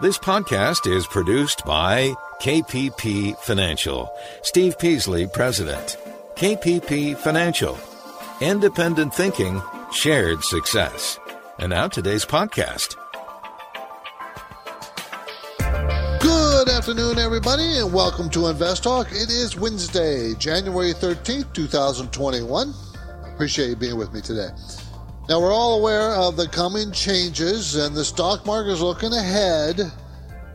This podcast is produced by KPP Financial. Steve Peasley, President. KPP Financial. Independent thinking, shared success. And now today's podcast. Good afternoon, everybody, and welcome to Invest Talk. It is Wednesday, January 13th, 2021. Appreciate you being with me today. Now, we're all aware of the coming changes, and the stock market is looking ahead,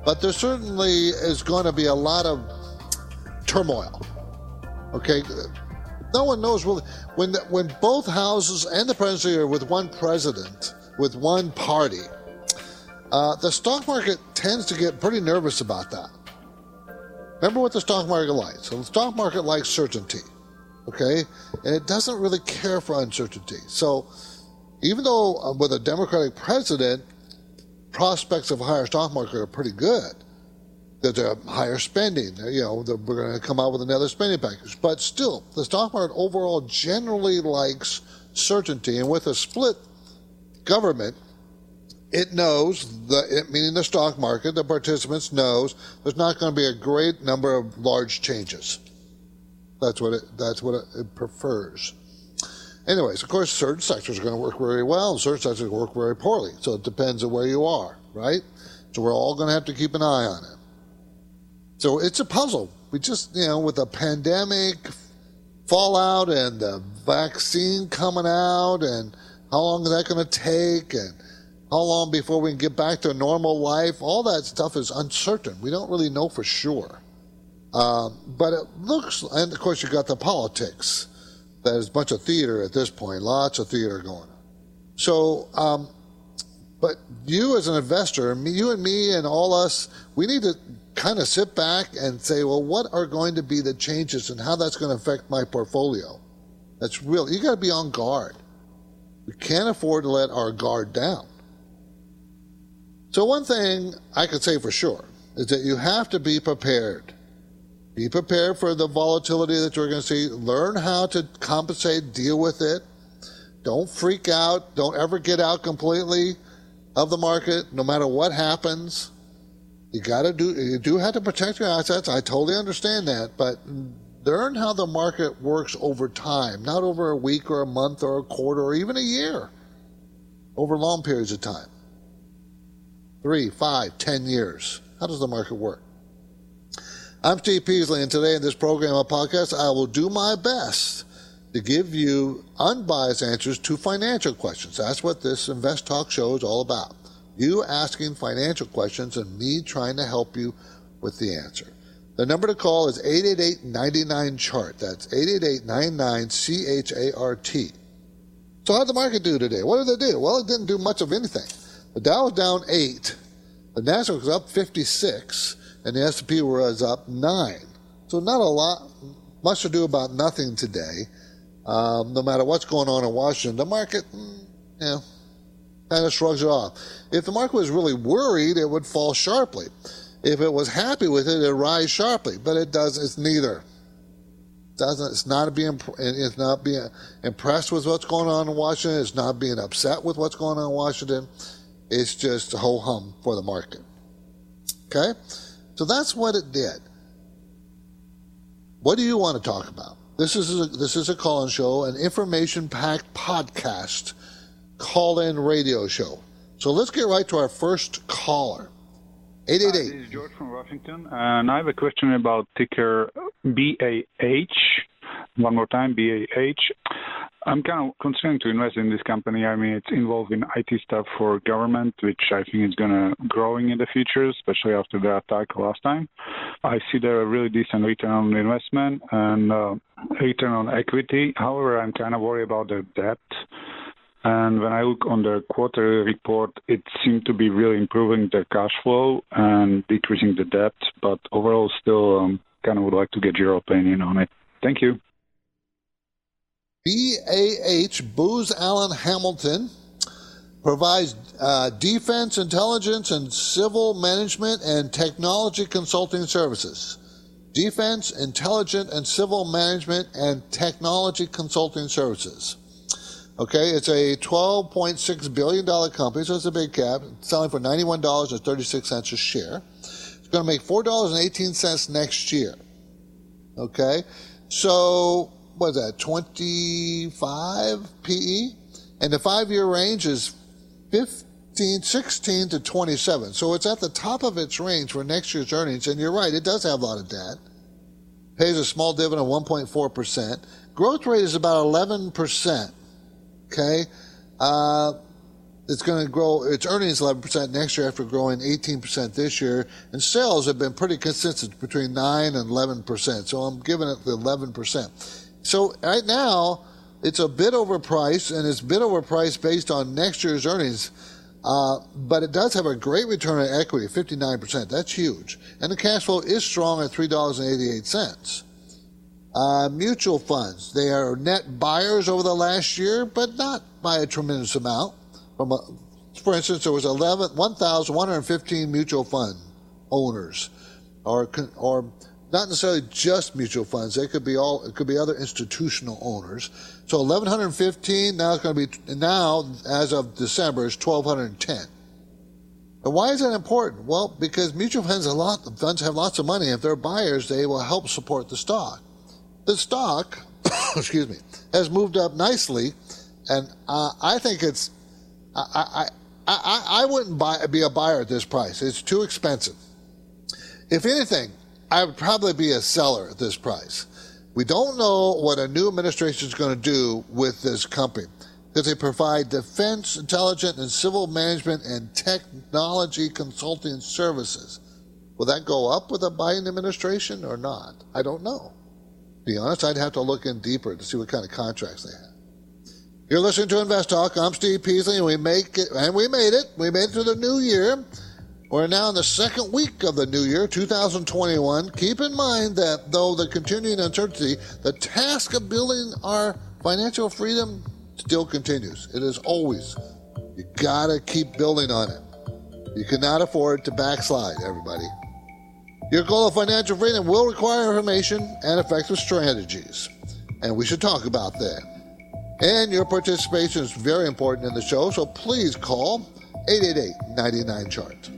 but there certainly is going to be a lot of turmoil. Okay? No one knows really. When, when both houses and the presidency are with one president, with one party, uh, the stock market tends to get pretty nervous about that. Remember what the stock market likes. So the stock market likes certainty, okay, and it doesn't really care for uncertainty. So even though uh, with a Democratic president, prospects of a higher stock market are pretty good. There's a higher spending. You know, we're going to come out with another spending package. But still, the stock market overall generally likes certainty. And with a split government, it knows, the, it, meaning the stock market, the participants knows there's not going to be a great number of large changes. That's what it, that's what it, it prefers. Anyways, of course, certain sectors are going to work very well, and certain sectors work very poorly. So it depends on where you are, right? So we're all going to have to keep an eye on it. So it's a puzzle. We just, you know, with the pandemic fallout and the vaccine coming out, and how long is that going to take, and how long before we can get back to normal life, all that stuff is uncertain. We don't really know for sure. Um, but it looks, and of course, you've got the politics there's a bunch of theater at this point, lots of theater going on. So, um, but you as an investor, you and me and all us, we need to kind of sit back and say, well, what are going to be the changes and how that's going to affect my portfolio? That's real. You got to be on guard. We can't afford to let our guard down. So, one thing I could say for sure is that you have to be prepared be prepared for the volatility that you're going to see. Learn how to compensate, deal with it. Don't freak out. Don't ever get out completely of the market, no matter what happens. You got to do, you do have to protect your assets. I totally understand that, but learn how the market works over time, not over a week or a month or a quarter or even a year, over long periods of time. Three, five, ten years. How does the market work? I'm Steve Peasley, and today in this program of podcast, I will do my best to give you unbiased answers to financial questions. That's what this Invest Talk show is all about. You asking financial questions and me trying to help you with the answer. The number to call is 888-99-CHART. That's 888-99-C-H-A-R-T. So how'd the market do today? What did they do? Well, it didn't do much of anything. The Dow was down 8. The Nasdaq was up 56 and the S&P was up nine. So not a lot, much to do about nothing today. Um, no matter what's going on in Washington, the market, mm, you know, kind of shrugs it off. If the market was really worried, it would fall sharply. If it was happy with it, it'd rise sharply. But it does. It's neither. It doesn't. It's not being. It's not being impressed with what's going on in Washington. It's not being upset with what's going on in Washington. It's just a ho hum for the market. Okay. So that's what it did. What do you want to talk about? This is a, this is a call-in show, an information-packed podcast call-in radio show. So let's get right to our first caller. 888. Hi, this is George from Washington, and I have a question about ticker BAH. One more time, BAH. I'm kind of considering to invest in this company. I mean, it's involved in IT stuff for government, which I think is going to growing in the future, especially after the attack last time. I see there a really decent return on investment and uh, return on equity. However, I'm kind of worried about the debt. And when I look on the quarterly report, it seemed to be really improving the cash flow and decreasing the debt, but overall, still um, kind of would like to get your opinion on it. Thank you. BAH, Booz Allen Hamilton, provides uh, defense, intelligence, and civil management and technology consulting services. Defense, intelligence, and civil management and technology consulting services. Okay, it's a $12.6 billion company, so it's a big cap, selling for $91.36 a share. It's going to make $4.18 next year. Okay, so what is that, 25 PE? And the five year range is 15, 16 to 27. So it's at the top of its range for next year's earnings. And you're right, it does have a lot of debt. Pays a small dividend of 1.4%. Growth rate is about 11%. Okay. Uh, it's going to grow its earnings 11% next year after growing 18% this year. And sales have been pretty consistent between 9 and 11%. So I'm giving it the 11%. So right now, it's a bit overpriced, and it's bit overpriced based on next year's earnings. Uh, but it does have a great return on equity, 59%. That's huge. And the cash flow is strong at $3.88. Uh, mutual funds, they are net buyers over the last year, but not by a tremendous amount. A, for instance, there was 11, 1,115 mutual fund owners, or or not necessarily just mutual funds. They could be all. It could be other institutional owners. So 1,115 now it's going to be now as of December is 1,210. And why is that important? Well, because mutual funds a lot funds have lots of money. If they're buyers, they will help support the stock. The stock, excuse me, has moved up nicely, and uh, I think it's. I, I I I wouldn't buy be a buyer at this price. It's too expensive. If anything, I would probably be a seller at this price. We don't know what a new administration is going to do with this company because they provide defense, intelligence, and civil management and technology consulting services. Will that go up with a Biden administration or not? I don't know. To be honest, I'd have to look in deeper to see what kind of contracts they have. You're listening to Invest Talk. I'm Steve Peasley, and we make it, and we made it. We made it to the new year. We're now in the second week of the new year, 2021. Keep in mind that though the continuing uncertainty, the task of building our financial freedom still continues. It is always. You gotta keep building on it. You cannot afford to backslide, everybody. Your goal of financial freedom will require information and effective strategies. And we should talk about that. And your participation is very important in the show, so please call 888 99 Chart.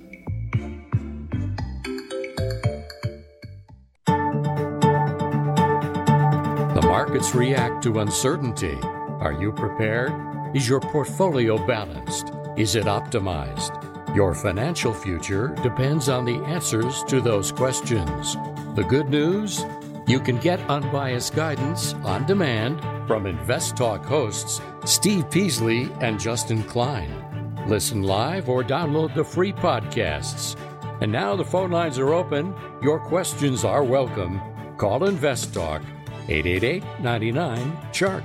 Markets react to uncertainty. Are you prepared? Is your portfolio balanced? Is it optimized? Your financial future depends on the answers to those questions. The good news? You can get unbiased guidance on demand from Invest Talk hosts Steve Peasley and Justin Klein. Listen live or download the free podcasts. And now the phone lines are open. Your questions are welcome. Call Invest Talk 888 99 Chart.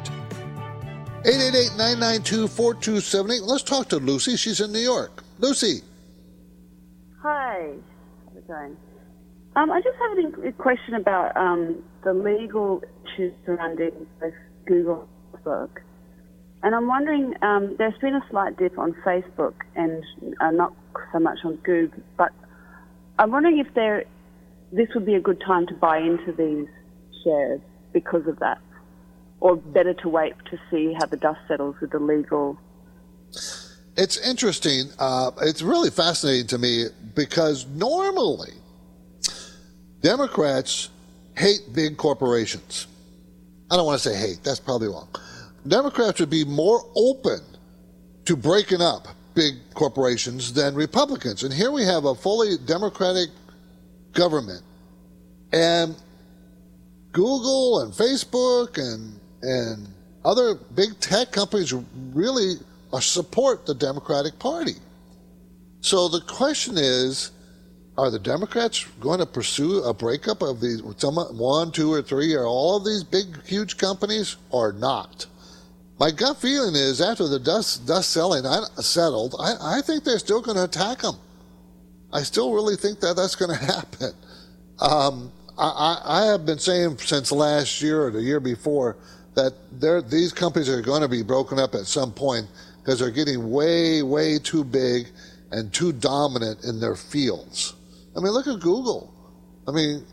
888 992 4278. Let's talk to Lucy. She's in New York. Lucy. Hi. How's it going? Um, I just have a question about um, the legal issues surrounding both Google and Facebook. And I'm wondering, um, there's been a slight dip on Facebook and uh, not so much on Google, but I'm wondering if there, this would be a good time to buy into these shares because of that? Or better to wait to see how the dust settles with the legal? It's interesting. Uh, it's really fascinating to me because normally Democrats hate big corporations. I don't want to say hate, that's probably wrong. Democrats would be more open to breaking up big corporations than Republicans. And here we have a fully Democratic government. And Google and Facebook and and other big tech companies really support the Democratic Party. So the question is, are the Democrats going to pursue a breakup of these some, one, two, or three, or all of these big, huge companies, or not? My gut feeling is after the dust dust selling settled, I, I think they're still going to attack them. I still really think that that's going to happen. Um, I, I have been saying since last year or the year before that these companies are going to be broken up at some point because they're getting way, way too big and too dominant in their fields. I mean, look at Google. I mean,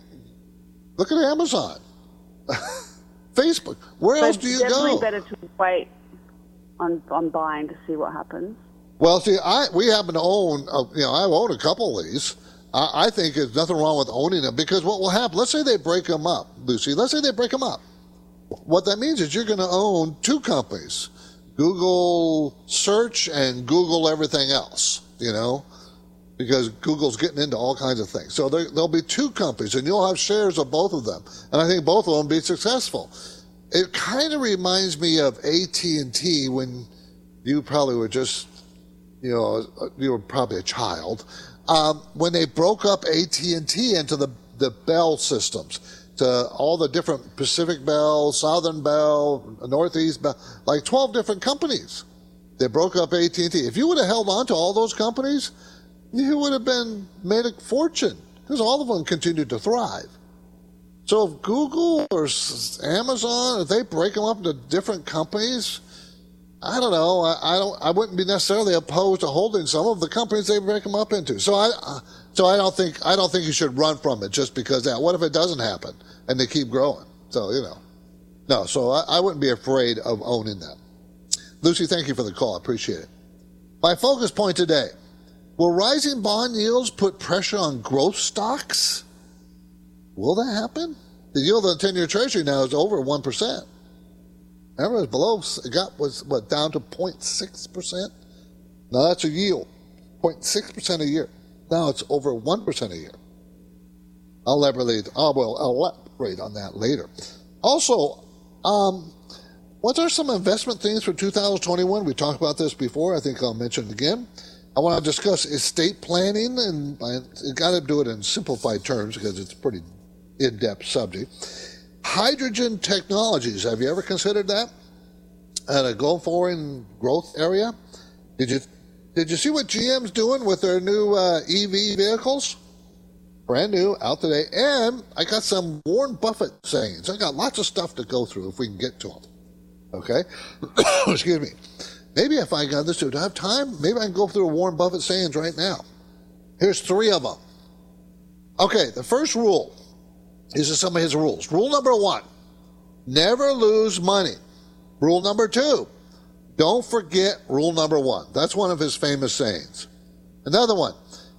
look at Amazon, Facebook. Where else do you definitely go? Definitely better to wait. on on buying to see what happens? Well, see, I we happen to own, uh, you know, I own a couple of these. I, I think there's nothing wrong with owning them because what will happen? Let's say they break them up, Lucy. Let's say they break them up. What that means is you're going to own two companies, Google Search and Google everything else. You know, because Google's getting into all kinds of things. So there, there'll be two companies, and you'll have shares of both of them, and I think both of them will be successful. It kind of reminds me of AT and T when you probably were just, you know, you were probably a child um, when they broke up AT and T into the the Bell systems to all the different Pacific Bell, Southern Bell, Northeast Bell, like 12 different companies. They broke up AT&T. If you would have held on to all those companies, you would have been made a fortune because all of them continued to thrive. So if Google or Amazon, if they break them up into different companies, I don't know. I, I, don't. I wouldn't be necessarily opposed to holding some of the companies they break them up into. So I, uh, so I don't think I don't think you should run from it just because that. What if it doesn't happen and they keep growing? So you know, no. So I, I wouldn't be afraid of owning them. Lucy, thank you for the call. I appreciate it. My focus point today: Will rising bond yields put pressure on growth stocks? Will that happen? The yield on the 10 year treasury now is over 1%. Remember, it was below, it got, was what, down to 0.6%? Now that's a yield, 0.6% a year. Now it's over 1% a year. I'll elaborate, oh, well, I'll elaborate on that later. Also, um, what are some investment things for 2021? We talked about this before. I think I'll mention it again. I want to discuss estate planning, and I got to do it in simplified terms because it's a pretty in depth subject. Hydrogen technologies. Have you ever considered that at a go foreign growth area? Did you did you see what GM's doing with their new uh, EV vehicles? Brand new, out today. And I got some Warren Buffett sayings. I got lots of stuff to go through if we can get to them. Okay? Excuse me. Maybe if I got this to have time, maybe I can go through Warren Buffett sayings right now. Here's three of them. Okay, the first rule these are some of his rules. Rule number one never lose money. Rule number two don't forget rule number one. That's one of his famous sayings. Another one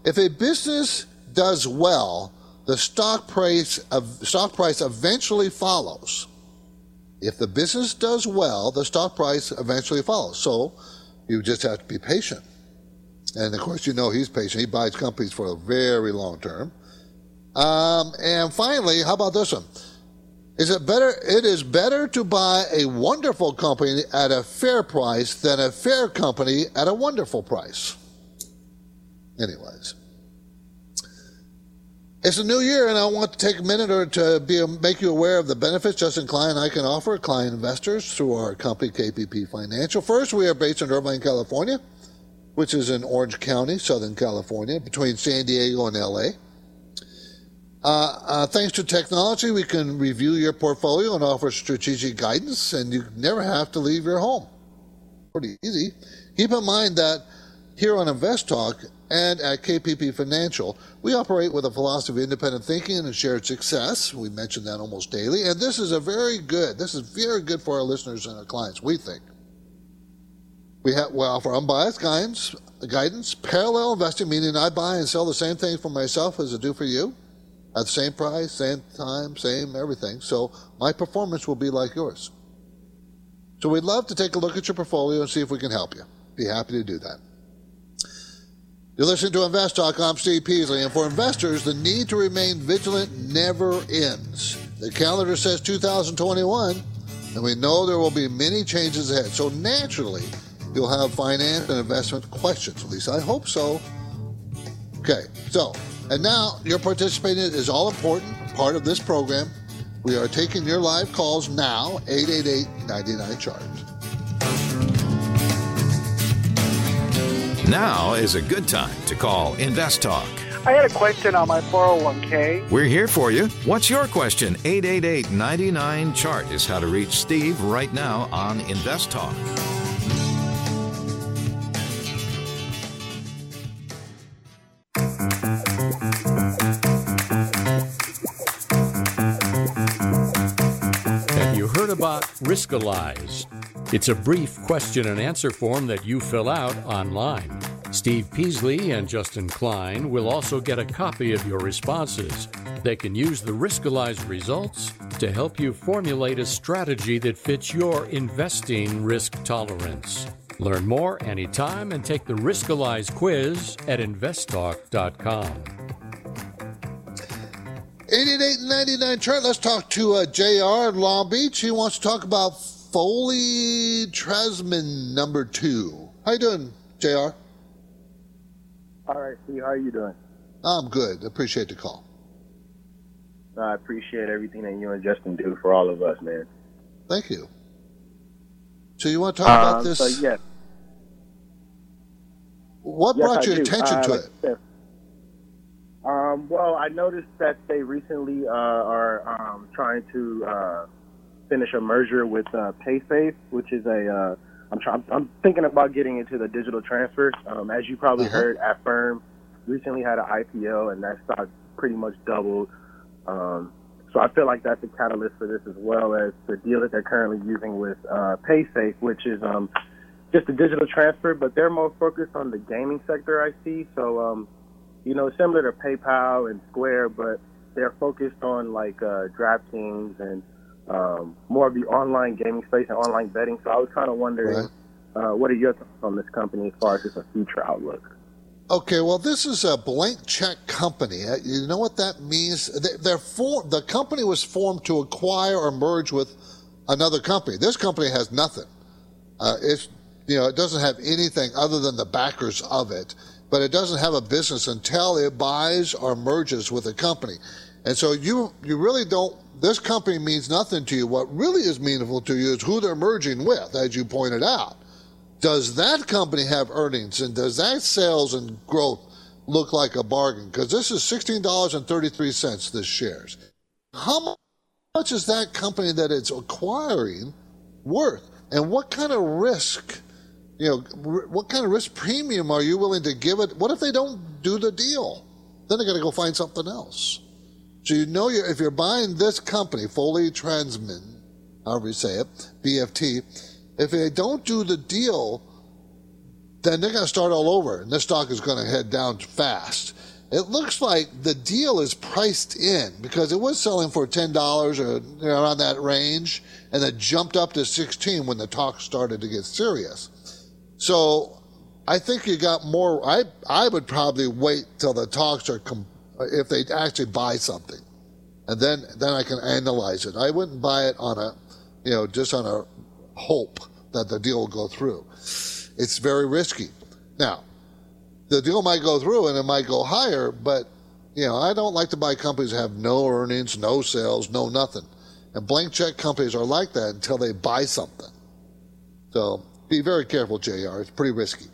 if a business does well, the stock price, stock price eventually follows. If the business does well, the stock price eventually follows. So you just have to be patient. And of course, you know he's patient. He buys companies for a very long term. Um, and finally, how about this one? Is it better? It is better to buy a wonderful company at a fair price than a fair company at a wonderful price. Anyways, it's a new year, and I want to take a minute or to be make you aware of the benefits Justin Klein and I can offer client investors through our company KPP Financial. First, we are based in Irvine, California, which is in Orange County, Southern California, between San Diego and LA. Uh, uh, thanks to technology, we can review your portfolio and offer strategic guidance, and you never have to leave your home. Pretty easy. Keep in mind that here on Invest Talk and at KPP Financial, we operate with a philosophy of independent thinking and shared success. We mention that almost daily, and this is a very good. This is very good for our listeners and our clients. We think we, have, we offer unbiased guidance, guidance, parallel investing, meaning I buy and sell the same thing for myself as I do for you at the same price, same time, same everything. So my performance will be like yours. So we'd love to take a look at your portfolio and see if we can help you. Be happy to do that. You're listening to Invest Talk. I'm Steve Peasley, and for investors, the need to remain vigilant never ends. The calendar says 2021, and we know there will be many changes ahead. So naturally, you'll have finance and investment questions. At least I hope so. Okay, so and now your participation is all important part of this program. We are taking your live calls now, 888 99 Chart. Now is a good time to call Invest Talk. I had a question on my 401k. We're here for you. What's your question? 888 99 Chart is how to reach Steve right now on Invest Talk. Riskalyze. It's a brief question and answer form that you fill out online. Steve Peasley and Justin Klein will also get a copy of your responses. They can use the Riskalyze results to help you formulate a strategy that fits your investing risk tolerance. Learn more anytime and take the Riskalyze quiz at investtalk.com. 88.99 chart. Let's talk to uh, JR in Long Beach. He wants to talk about Foley Trasman number two. How you doing, JR? All right, Steve. How are you doing? I'm good. Appreciate the call. I appreciate everything that you and Justin do for all of us, man. Thank you. So you want to talk um, about this? So, yes. What yes, brought I your do. attention uh, to like it? Um, well, I noticed that they recently uh, are um, trying to uh, finish a merger with uh, PaySafe, which is a. Uh, I'm trying. I'm thinking about getting into the digital transfer. Um, as you probably Uh-huh. heard, Affirm recently had an IPO, and that stock pretty much doubled. Um, so I feel like that's a catalyst for this, as well as the deal that they're currently using with uh, PaySafe, which is um, just a digital transfer, but they're more focused on the gaming sector. I see. So um, you know, similar to PayPal and Square, but they're focused on like uh, DraftKings and um, more of the online gaming space and online betting. So I was kind of wondering, uh, what are your thoughts on this company as far as just a future outlook? Okay, well, this is a blank check company. Uh, You know what that means? They- They're for, the company was formed to acquire or merge with another company. This company has nothing. Uh, it's you know it doesn't have anything other than the backers of it, but it doesn't have a business until it buys or merges with a company. And so you you really don't. This company means nothing to you. What really is meaningful to you is who they're merging with, as you pointed out does that company have earnings and does that sales and growth look like a bargain? Because this is $16.33, this shares. How much is that company that it's acquiring worth? And what kind of risk, you know, what kind of risk premium are you willing to give it? What if they don't do the deal? Then they got to go find something else. So you know, you're, if you're buying this company, Foley Transmin, however you say it, BFT, if they don't do the deal, then they're going to start all over, and this stock is going to head down fast. It looks like the deal is priced in because it was selling for ten dollars or around that range, and it jumped up to sixteen when the talk started to get serious. So I think you got more. I I would probably wait till the talks are com- if they actually buy something, and then then I can analyze it. I wouldn't buy it on a you know just on a hope that the deal will go through. It's very risky. Now, the deal might go through and it might go higher, but you know, I don't like to buy companies that have no earnings, no sales, no nothing. And blank check companies are like that until they buy something. So be very careful, JR. It's pretty risky.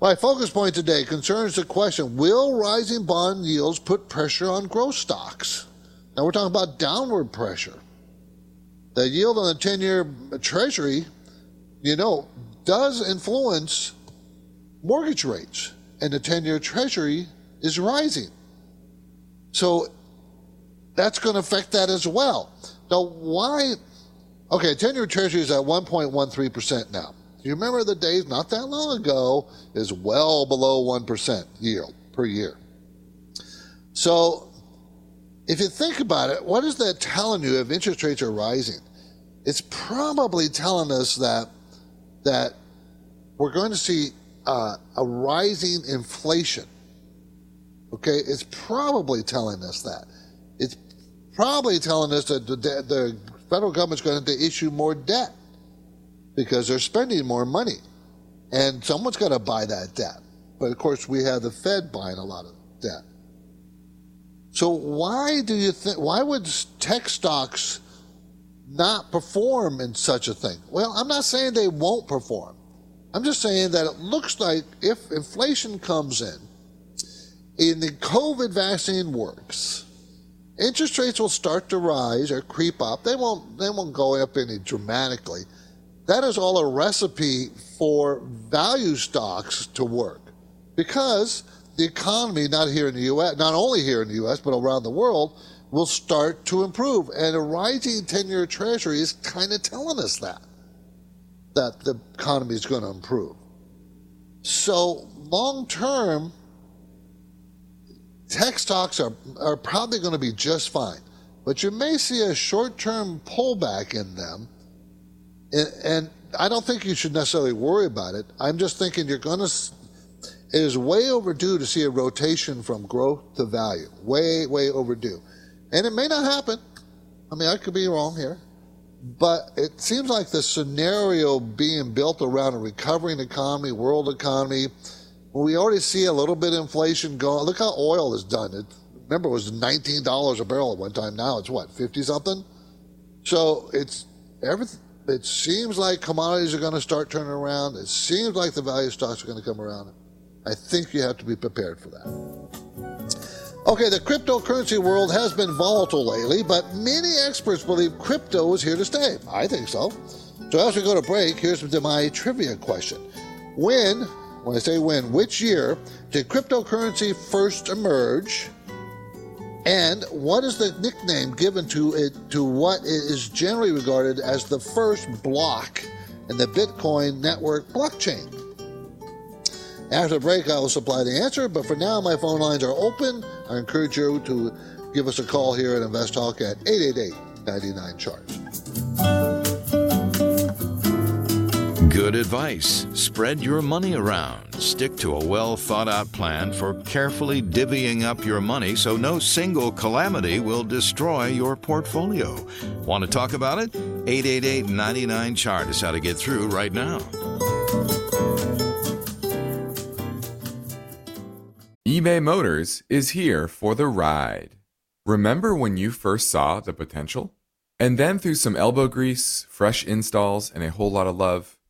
My focus point today concerns the question Will rising bond yields put pressure on growth stocks? Now we're talking about downward pressure. The yield on the 10 year treasury, you know, does influence mortgage rates, and the 10 year treasury is rising. So that's going to affect that as well. Now, why? Okay, 10 year treasury is at 1.13% now. You remember the days not that long ago is well below 1% yield per year. So if you think about it, what is that telling you if interest rates are rising? It's probably telling us that that we're going to see uh, a rising inflation. Okay, it's probably telling us that. It's probably telling us that the, the federal government's going to have to issue more debt because they're spending more money, and someone's got to buy that debt. But of course, we have the Fed buying a lot of debt. So why do you think? Why would tech stocks not perform in such a thing? Well, I'm not saying they won't perform. I'm just saying that it looks like if inflation comes in, and the COVID vaccine works, interest rates will start to rise or creep up. They won't. They won't go up any dramatically. That is all a recipe for value stocks to work, because the economy, not here in the U.S., not only here in the U.S., but around the world, will start to improve. And a rising 10 year treasury is kind of telling us that. that the economy is going to improve. So, long term, tech stocks are, are probably going to be just fine. But you may see a short term pullback in them. And, and, I don't think you should necessarily worry about it. I'm just thinking you're going to, it is way overdue to see a rotation from growth to value. Way, way overdue. And it may not happen. I mean, I could be wrong here. But it seems like the scenario being built around a recovering economy, world economy, we already see a little bit of inflation going. Look how oil has done. It remember it was nineteen dollars a barrel at one time. Now it's what fifty something. So it's everything. It seems like commodities are going to start turning around. It seems like the value stocks are going to come around. I think you have to be prepared for that. Okay, the cryptocurrency world has been volatile lately, but many experts believe crypto is here to stay. I think so. So as we go to break, here's my trivia question. When, when I say when, which year did cryptocurrency first emerge? And what is the nickname given to it to what is generally regarded as the first block in the Bitcoin network blockchain? After the break, I will supply the answer, but for now, my phone lines are open. I encourage you to give us a call here at Invest Talk at 888 99 Chart. Good advice. Spread your money around. Stick to a well thought out plan for carefully divvying up your money so no single calamity will destroy your portfolio. Want to talk about it? 888 99 Chart is how to get through right now. eBay Motors is here for the ride. Remember when you first saw the potential? And then through some elbow grease, fresh installs, and a whole lot of love,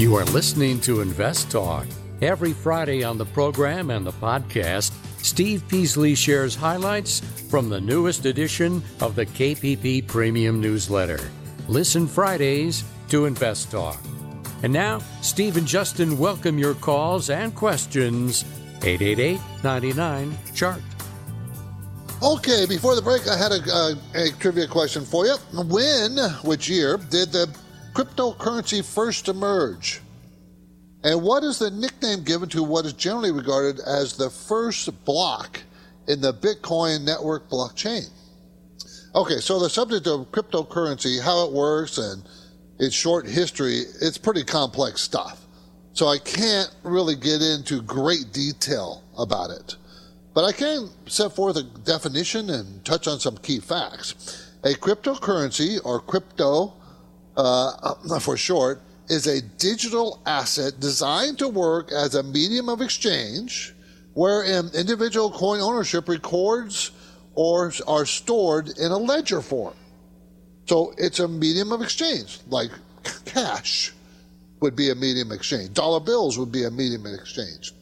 You are listening to Invest Talk. Every Friday on the program and the podcast, Steve Peasley shares highlights from the newest edition of the KPP Premium Newsletter. Listen Fridays to Invest Talk. And now, Steve and Justin welcome your calls and questions. 888 99 Chart. Okay, before the break, I had a, a, a trivia question for you. When, which year, did the cryptocurrency first emerge? And what is the nickname given to what is generally regarded as the first block in the Bitcoin network blockchain? Okay, so the subject of cryptocurrency, how it works, and its short history, it's pretty complex stuff. So I can't really get into great detail about it. But I can set forth a definition and touch on some key facts. A cryptocurrency, or crypto uh, for short, is a digital asset designed to work as a medium of exchange wherein individual coin ownership records or are stored in a ledger form. So it's a medium of exchange, like cash would be a medium of exchange. Dollar bills would be a medium of exchange.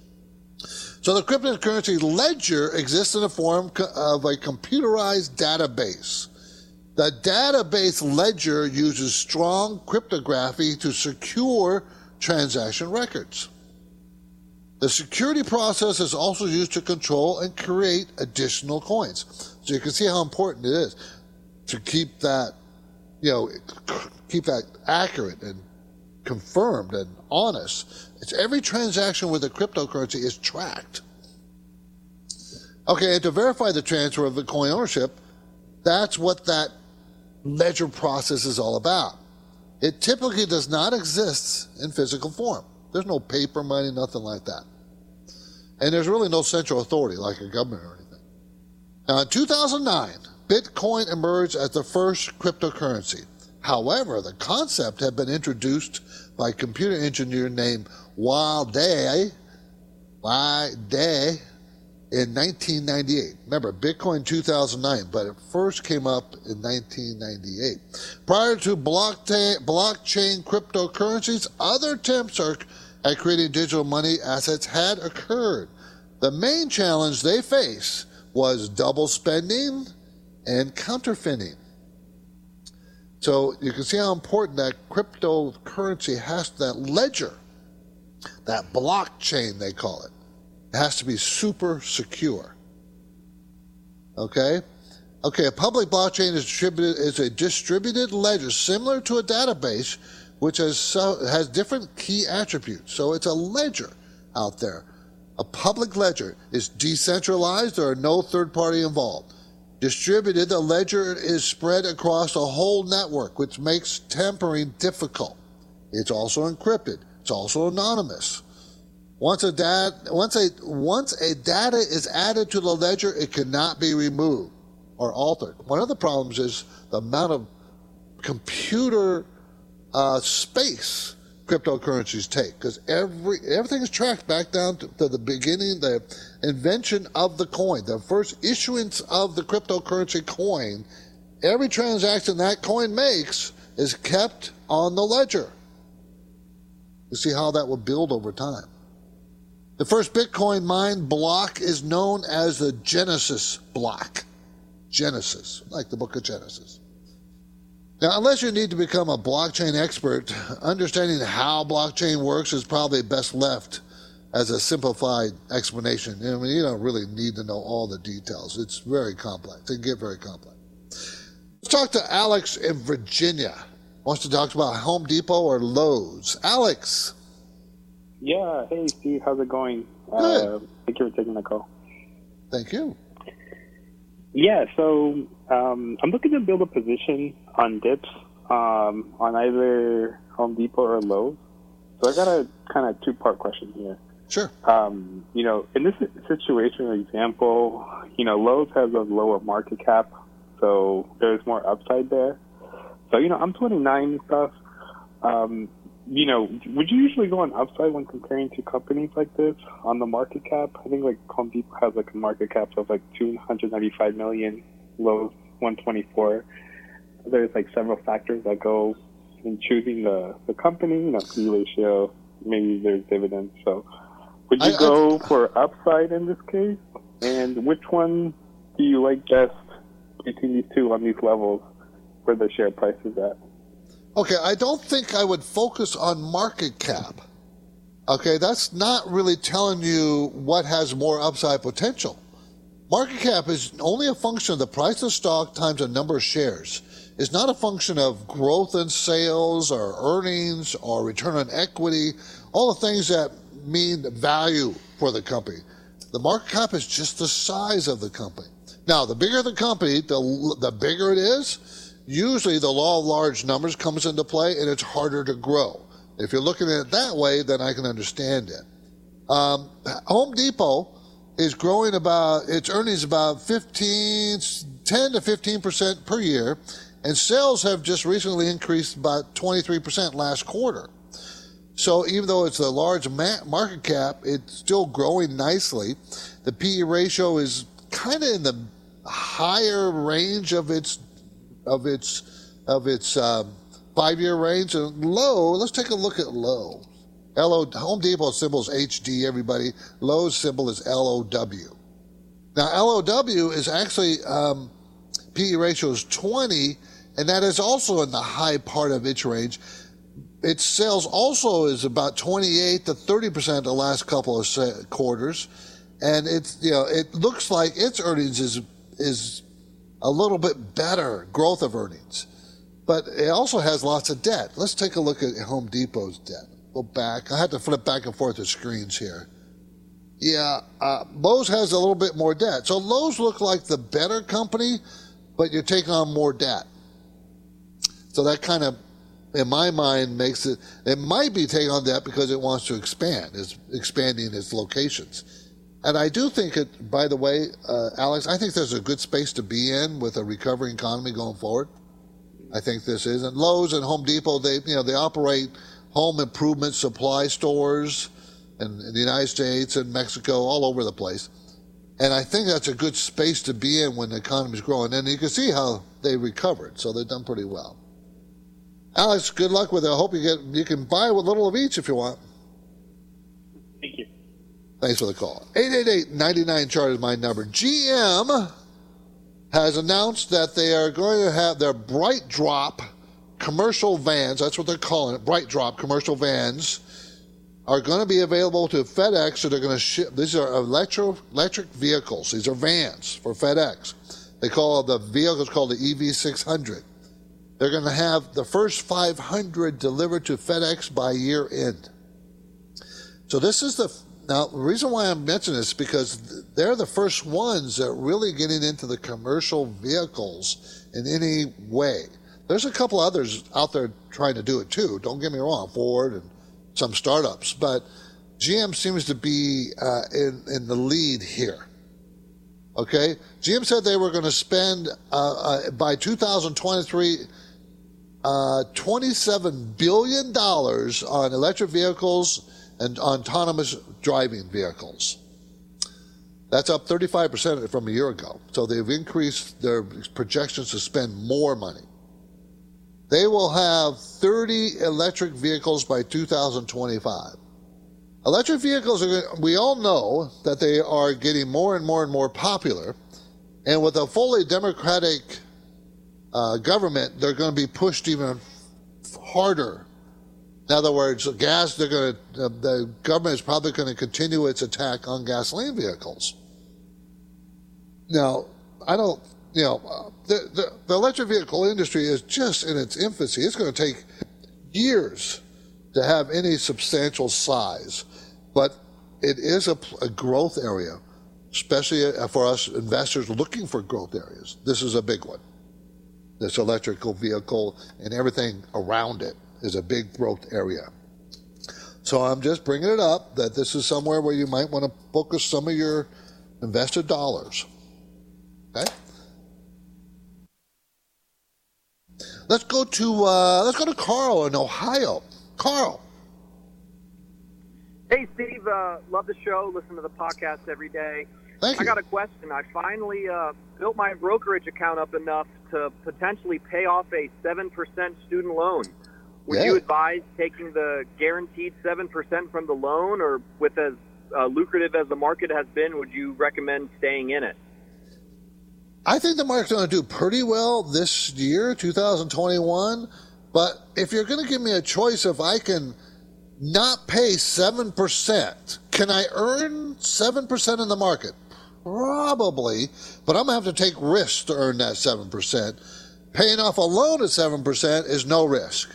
So the cryptocurrency ledger exists in the form of a computerized database the database ledger uses strong cryptography to secure transaction records. The security process is also used to control and create additional coins. So you can see how important it is to keep that, you know, keep that accurate and confirmed and honest. It's every transaction with a cryptocurrency is tracked. Okay, and to verify the transfer of the coin ownership, that's what that ledger process is all about. It typically does not exist in physical form. There's no paper money, nothing like that. And there's really no central authority like a government or anything. Now, in 2009, Bitcoin emerged as the first cryptocurrency. However, the concept had been introduced by a computer engineer named Wei Dai in 1998. Remember, Bitcoin 2009, but it first came up in 1998. Prior to blockchain, cryptocurrencies, other attempts at creating digital money assets had occurred. The main challenge they face was double spending and counterfeiting. So you can see how important that cryptocurrency has that ledger, that blockchain they call it. It has to be super secure. Okay? Okay, a public blockchain is, distributed, is a distributed ledger similar to a database which has, has different key attributes. So it's a ledger out there. A public ledger is decentralized, there are no third party involved. Distributed, the ledger is spread across a whole network, which makes tampering difficult. It's also encrypted. It's also anonymous. Once a, dat, once, a, once a data is added to the ledger, it cannot be removed or altered. One of the problems is the amount of computer uh, space cryptocurrencies take because every everything is tracked back down to, to, the beginning, the invention of the coin, the first issuance of the cryptocurrency coin. Every transaction that coin makes is kept on the ledger. You see how that will build over time. The first Bitcoin mine block is known as the Genesis block. Genesis, like the book of Genesis. Now, unless you need to become a blockchain expert, understanding how blockchain works is probably best left as a simplified explanation. I mean, you don't really need to know all the details. It's very complex. It can get very complex. Let's talk to Alex in Virginia. Wants to talk about Home Depot or Lowe's. Alex. Yeah. Hey, Steve. How's it going? Good. Uh, thank you for taking the call. Thank you. Yeah. So um, I'm looking to build a position on dips um, on either Home Depot or Lowe's. So I got a kind of two part question here. Sure. Um, you know, in this situation or example, you know, Lowe's has a lower market cap, so there's more upside there. So, you know, I'm 29 and stuff. Um, you know, would you usually go on upside when comparing to companies like this on the market cap? I think like Home Depot has like a market cap of like 295 million, Lowe's 124 there's like several factors that go in choosing the, the company, you know, P ratio, maybe there's dividends. So would you I, go I, for upside in this case? And which one do you like best between these two on these levels where the share price is at? Okay, I don't think I would focus on market cap. Okay, that's not really telling you what has more upside potential. Market cap is only a function of the price of stock times the number of shares It's not a function of growth in sales or earnings or return on equity, all the things that mean value for the company. The market cap is just the size of the company. Now, the bigger the company, the, the bigger it is. Usually the law of large numbers comes into play and it's harder to grow. If you're looking at it that way, then I can understand it. Um, Home Depot is growing about, its earnings about 15, 10 to 15% per year and sales have just recently increased about 23% last quarter. So even though it's a large market cap, it's still growing nicely. The PE ratio is kind of in the higher range of its of its of its um, five year range. And low, let's take a look at low. LO Home Depot symbol is HD. Everybody, Lowe's symbol is LOW. Now LOW is actually um, PE ratio is 20 and that is also in the high part of its range. Its sales also is about 28 to 30 percent the last couple of quarters, and it's you know it looks like its earnings is is a little bit better growth of earnings, but it also has lots of debt. Let's take a look at Home Depot's debt. Go back. I had to flip back and forth the screens here. Yeah, uh, Lowe's has a little bit more debt. So Lowe's look like the better company, but you're taking on more debt. So that kind of, in my mind, makes it, it might be taking on debt because it wants to expand, it's expanding its locations. And I do think it, by the way, uh, Alex, I think there's a good space to be in with a recovering economy going forward. I think this is. And Lowe's and Home Depot, they, you know, they operate home improvement supply stores in, in the United States and Mexico, all over the place. And I think that's a good space to be in when the economy's growing. And you can see how they recovered, so they've done pretty well. Alex, good luck with it. I hope you get you can buy a little of each if you want. Thank you. Thanks for the call. 888-99 chart is my number. GM has announced that they are going to have their BrightDrop commercial vans, that's what they're calling it, BrightDrop commercial vans, are going to be available to FedEx. So they're going to ship, these are electro, electric vehicles. These are vans for FedEx. They call the vehicles called the EV600. They're going to have the first 500 delivered to FedEx by year end. So this is the Now, the reason why I'm mentioning this is because they're the first ones that really getting into the commercial vehicles in any way. There's a couple others out there trying to do it too. Don't get me wrong, Ford and some startups, but GM seems to be uh, in in the lead here. Okay, GM said they were going to spend uh, uh, by 2023 uh, 27 billion dollars on electric vehicles and autonomous driving vehicles. That's up 35% from a year ago. So they've increased their projections to spend more money. They will have 30 electric vehicles by 2025. Electric vehicles are, we all know that they are getting more and more and more popular. And with a fully democratic uh, government, they're going to be pushed even harder. In other words, gas, they're going to, uh, the government is probably going to continue its attack on gasoline vehicles. Now, I don't you know, the, the, the electric vehicle industry is just in its infancy. It's going to take years to have any substantial size, but it is a, a growth area, especially uh, for us investors looking for growth areas. This is a big one. This electrical vehicle and everything around it is a big growth area. So I'm just bringing it up that this is somewhere where you might want to focus some of your invested dollars. Okay? Let's go to uh, let's go to Carl in Ohio. Carl. Hey Steve, uh, love the show. Listen to the podcast every day. Thank you. I got a question. I finally uh, built my brokerage account up enough to potentially pay off a seven percent student loan. Would Yeah. you advise taking the guaranteed seven percent from the loan, or with as uh, lucrative as the market has been, would you recommend staying in it? I think the market's going to do pretty well this year, 2021. But if you're going to give me a choice, if I can not pay 7%, can I earn 7% in the market? Probably, but I'm going to have to take risks to earn that 7%. Paying off a loan at 7% is no risk.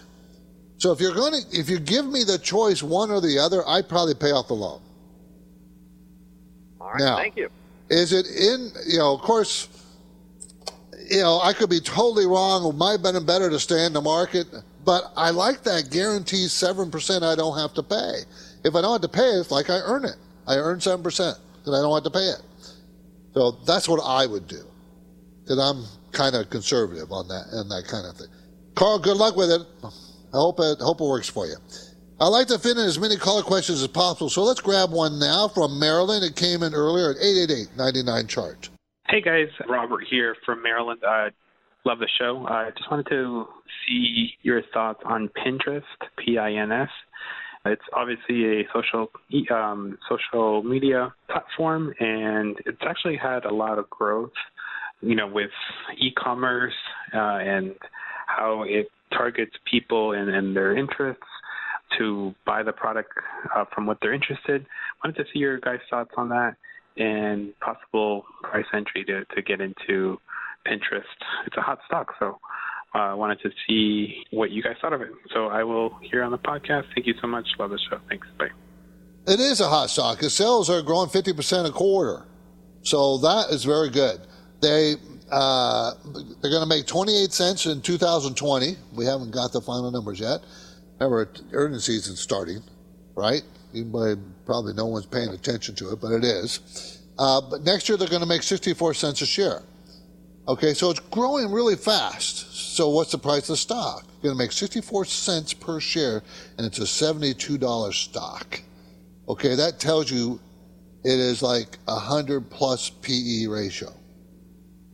So if you're going to, if you give me the choice, one or the other, I'd probably pay off the loan. All right, Now, thank you. Is it in, you know, of course, you know, I could be totally wrong. It might have been better to stay in the market, but I like that guaranteed 7% I don't have to pay. If I don't have to pay it, it's like I earn it. I earn 7% because I don't have to pay it. So that's what I would do because I'm kind of conservative on that and that kind of thing. Carl, good luck with it. I hope it, hope it works for you. I'd like to fit in as many caller questions as possible, so let's grab one now from Maryland. It came in earlier at 888-99 chart. Hey guys, Robert here from Maryland. I love the show. I just wanted to see your thoughts on Pinterest, P-I-N-S. It's obviously a social um, social media platform, and it's actually had a lot of growth. You know, with e-commerce uh, and how it targets people and, and their interests to buy the product uh, from what they're interested. Wanted to see your guys' thoughts on that and possible price entry to, to get into Pinterest. It's a hot stock, so I uh, wanted to see what you guys thought of it. So I will hear on the podcast. Thank you so much. Love the show. Thanks. Bye. It is a hot stock. The sales are growing 50% a quarter. So that is very good. They, uh, they're going to make 28 cents in 2020. We haven't got the final numbers yet. Remember, earnings season's starting, right? Anybody, probably no one's paying attention to it, but it is. Uh, but next year they're going to make 64 cents a share. Okay, so it's growing really fast. So what's the price of the stock? Going to make 64 cents per share, and it's a $72 stock. Okay, that tells you it is like a 100 plus PE ratio.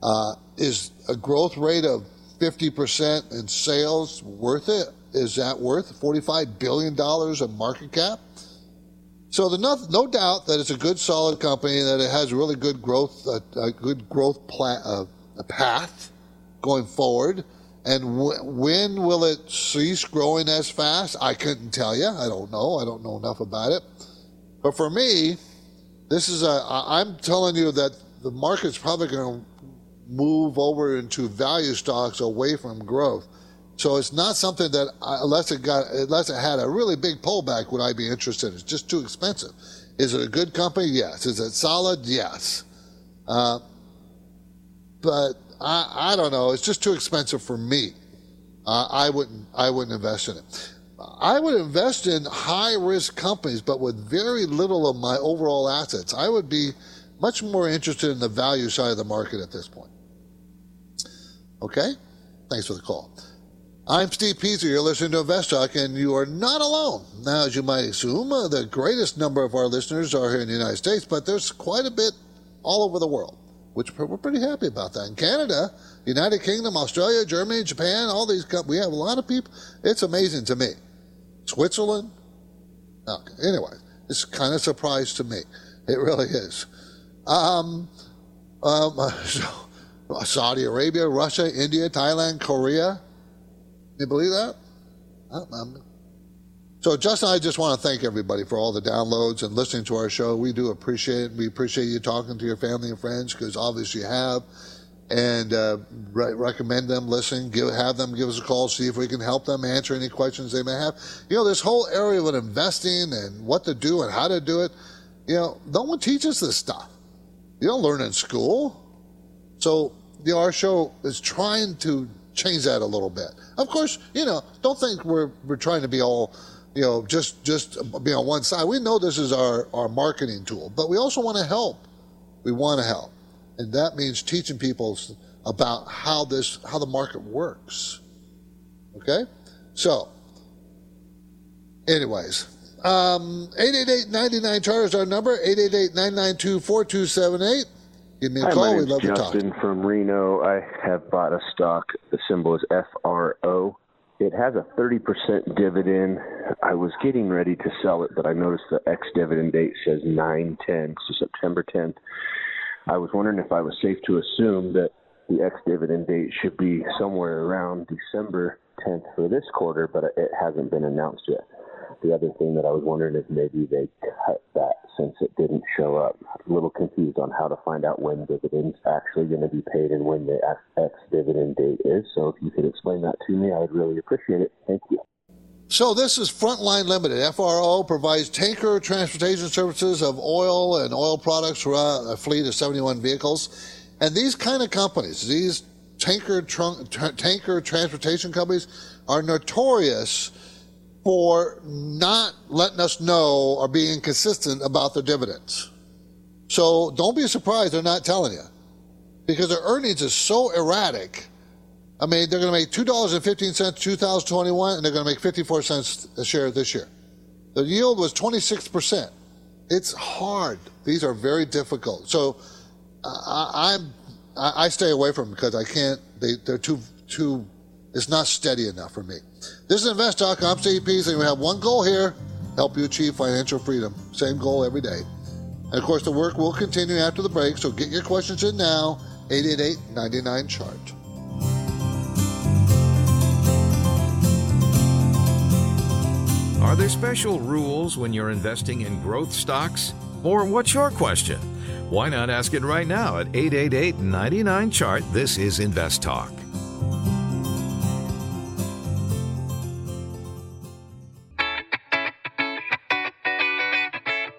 Uh, is a growth rate of 50% in sales worth it? Is that worth $45 billion of market cap? So the no, no doubt that it's a good, solid company, that it has really good growth, a, a good growth pla- uh, a path going forward. And w- when will it cease growing as fast? I couldn't tell you. I don't know. I don't know enough about it. But for me, this is a. I'm telling you that the market's probably going to move over into value stocks away from growth. So it's not something that unless it got unless it had a really big pullback would I be interested. It's just too expensive. Is it a good company? Yes. Is it solid? Yes. Uh, but I, I don't know. It's just too expensive for me. Uh, I wouldn't. I wouldn't invest in it. I would invest in high risk companies, but with very little of my overall assets. I would be much more interested in the value side of the market at this point. Okay? Thanks for the call. I'm Steve Peasley. You're listening to Invest Talk, and you are not alone. Now, as you might assume, uh, the greatest number of our listeners are here in the United States, but there's quite a bit all over the world, which we're pretty happy about that. In Canada, United Kingdom, Australia, Germany, Japan, all these, we have a lot of people. It's amazing to me. Switzerland. Okay. Anyway, it's kind of a surprise to me. It really is. Um, um, so, Saudi Arabia, Russia, India, Thailand, Korea. You believe that? So, Justin, I just want to thank everybody for all the downloads and listening to our show. We do appreciate it. We appreciate you talking to your family and friends because obviously you have and uh, re- recommend them listen give have them give us a call see if we can help them answer any questions they may have you know this whole area of investing and what to do and how to do it you know no one teaches this stuff you don't learn in school so know our show is trying to change that a little bit. Of course you know don't think we're we're trying to be all you know just just be on one side. We know this is our our marketing tool but we also want to help. We want to help. And that means teaching people about how this how the market works. Okay, so anyways, um, 888-99 chart is our number 888-992-4278. Give me a Hi, call. name's love to talk. Justin from Reno. I have bought a stock. The symbol is FRO. It has a 30% dividend. I was getting ready to sell it, but I noticed the ex dividend date says 9 10, so September 10th. I was wondering if I was safe to assume that the ex dividend date should be somewhere around December 10th for this quarter, but it hasn't been announced yet. The other thing that I was wondering is maybe they cut that since it didn't show up. A little confused on how to find out when dividends actually going to be paid and when the ex dividend date is. So if you could explain that to me, I would really appreciate it. Thank you. So this is Frontline Limited. FRO provides tanker transportation services of oil and oil products throughout a fleet of 71 vehicles. And these kind of companies, these tanker trunk, tra- tanker transportation companies, are notorious for not letting us know or being consistent about their dividends. So don't be surprised they're not telling you because their earnings is so erratic. I mean, they're going to make two dollars and fifteen cents 2021, and they're going to make 54 cents a share this year. The yield was 26 percent. It's hard. These are very difficult. So I, I'm I, I stay away from them because I can't. They they're too too. It's not steady enough for me. This is Invest Talk. I'm Steve Peasley. We have one goal here: help you achieve financial freedom. Same goal every day. And of course, the work will continue after the break. So get your questions in now. 888-99 chart. Are there special rules when you're investing in growth stocks? Or what's your question? Why not ask it right now at 888 99 Chart? This is Invest Talk.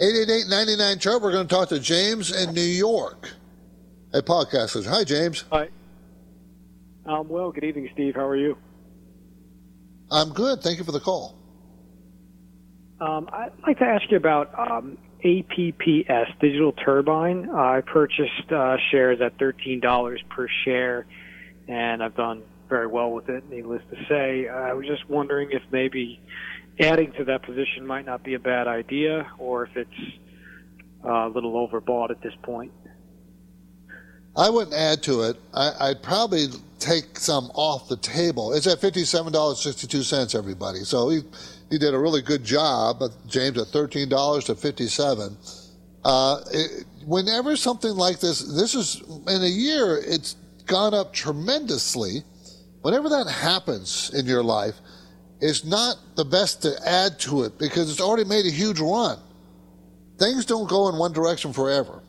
888-99 chart. We're going to talk to James in New York. Hey, podcasters. Hi, James. Hi. Um, well, good evening, Steve. How are you? I'm good. Thank you for the call. Um, I'd like to ask you about um, APPS, Digital Turbine. I purchased uh, shares at $13 per share, and I've done very well with it, needless to say. I was just wondering if maybe adding to that position might not be a bad idea, or if it's uh, a little overbought at this point. I wouldn't add to it. I, would probably take some off the table. It's at fifty-seven dollars sixty-two cents. Everybody, so he he did a really good job. James at thirteen dollars to fifty-seven. Uh, it, whenever something like this, this is in a year, it's gone up tremendously. Whenever that happens in your life, it's not the best to add to it because it's already made a huge run. Things don't go in one direction forever.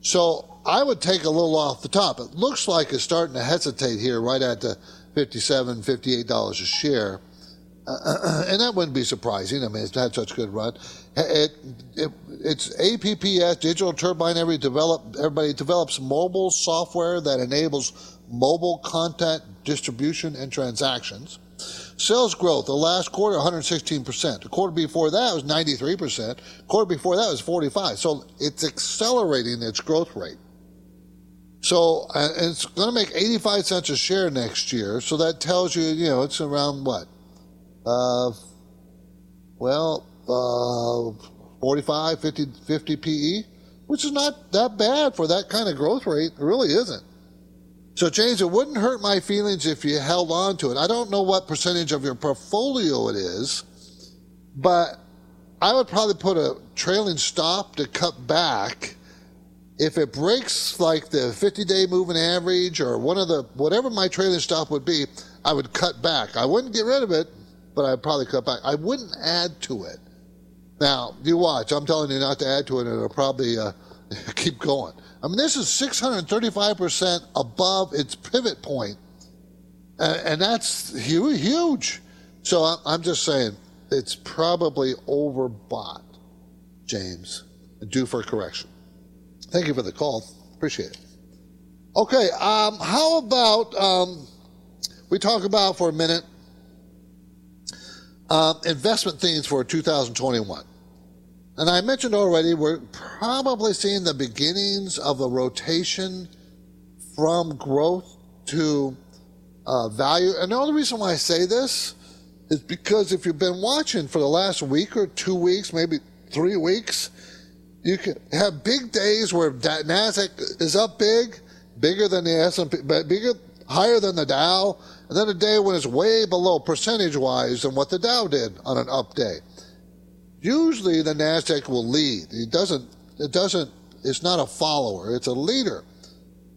So I would take a little off the top. It looks like it's starting to hesitate here right at the 57 $58 a share. Uh, and that wouldn't be surprising. I mean, it's had such a good run. It, it, it's APPS, Digital Turbine. Every develop, everybody develops mobile software that enables mobile content distribution and transactions. Sales growth, the last quarter, 116%. The quarter before that was 93%. The Quarter before that was 45. So it's accelerating its growth rate. So uh, it's going to make 85 cents a share next year. So that tells you, you know, it's around what? Uh, well, uh, 45, 50, 50 PE, which is not that bad for that kind of growth rate. It really isn't. So, James, it wouldn't hurt my feelings if you held on to it. I don't know what percentage of your portfolio it is, but I would probably put a trailing stop to cut back. If it breaks like the 50 day moving average or one of the, whatever my trailing stop would be, I would cut back. I wouldn't get rid of it, but I'd probably cut back. I wouldn't add to it. Now, you watch. I'm telling you not to add to it, and it'll probably uh, keep going. I mean, this is 635% above its pivot point, and, that's huge. So I'm just saying it's probably overbought, James, due for correction. Thank you for the call. Appreciate it. Okay, um, how about um, we talk about for a minute uh, investment themes for 2021? And I mentioned already, we're probably seeing the beginnings of a rotation from growth to uh, value. And the only reason why I say this is because if you've been watching for the last week or two weeks, maybe three weeks, you can have big days where Nasdaq is up big, bigger than the S&P, but bigger, higher than the Dow, and then a day when it's way below percentage-wise than what the Dow did on an up day usually the Nasdaq will lead. It doesn't. It doesn't. It's not a follower. It's a leader.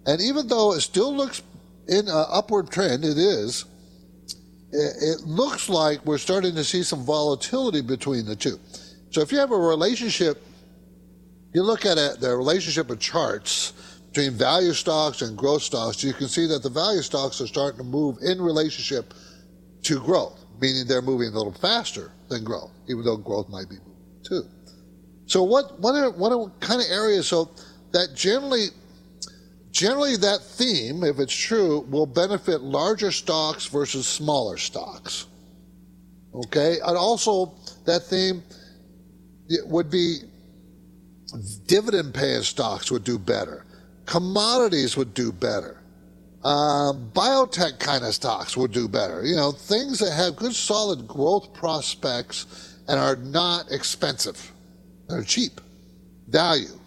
And even though it still looks in an upward trend, it is. It, looks like we're starting to see some volatility between the two. So if you have a relationship, you look at it, the relationship of charts between value stocks and growth stocks, you can see that the value stocks are starting to move in relationship to growth, meaning they're moving a little faster than growth, even though growth might be moving too. So what what are what are kind of areas so that generally generally that theme, if it's true, will benefit larger stocks versus smaller stocks. Okay, and also that theme would be dividend paying stocks would do better, commodities would do better, uh, biotech kind of stocks would do better. You know, things that have good solid growth prospects and are not expensive. They're cheap. Value.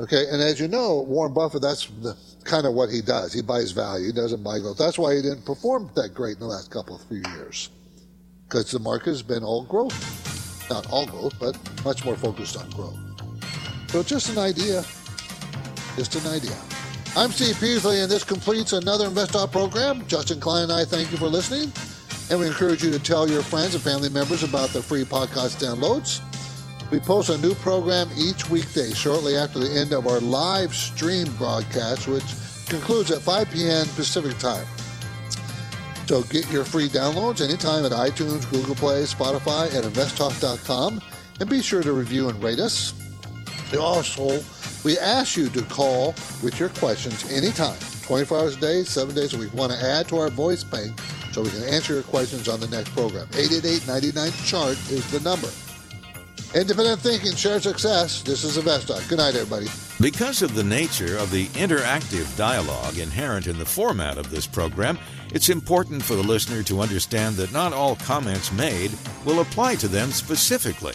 Okay, and as you know, Warren Buffett, that's the, kind of what he does. He buys value. He doesn't buy growth. That's why he didn't perform that great in the last couple of few years. Because the market has been all growth. Not all growth, but much more focused on growth. So just an idea. Just an idea. I'm Steve Peasley, and this completes another InvestTalk program. Justin Klein and I thank you for listening, and we encourage you to tell your friends and family members about the free podcast downloads. We post a new program each weekday shortly after the end of our live stream broadcast, which concludes at 5 p.m. Pacific time. So get your free downloads anytime at iTunes, Google Play, Spotify, and investtalk.com. And be sure to review and rate us. Also, we ask you to call with your questions anytime, 24 hours a day, seven days a week. We want to add to our voice bank so we can answer your questions on the next program. 888-99-CHART is the number. Independent thinking, share success. This is InvestTalk. Good night, everybody. Because of the nature of the interactive dialogue inherent in the format of this program, it's important for the listener to understand that not all comments made will apply to them specifically.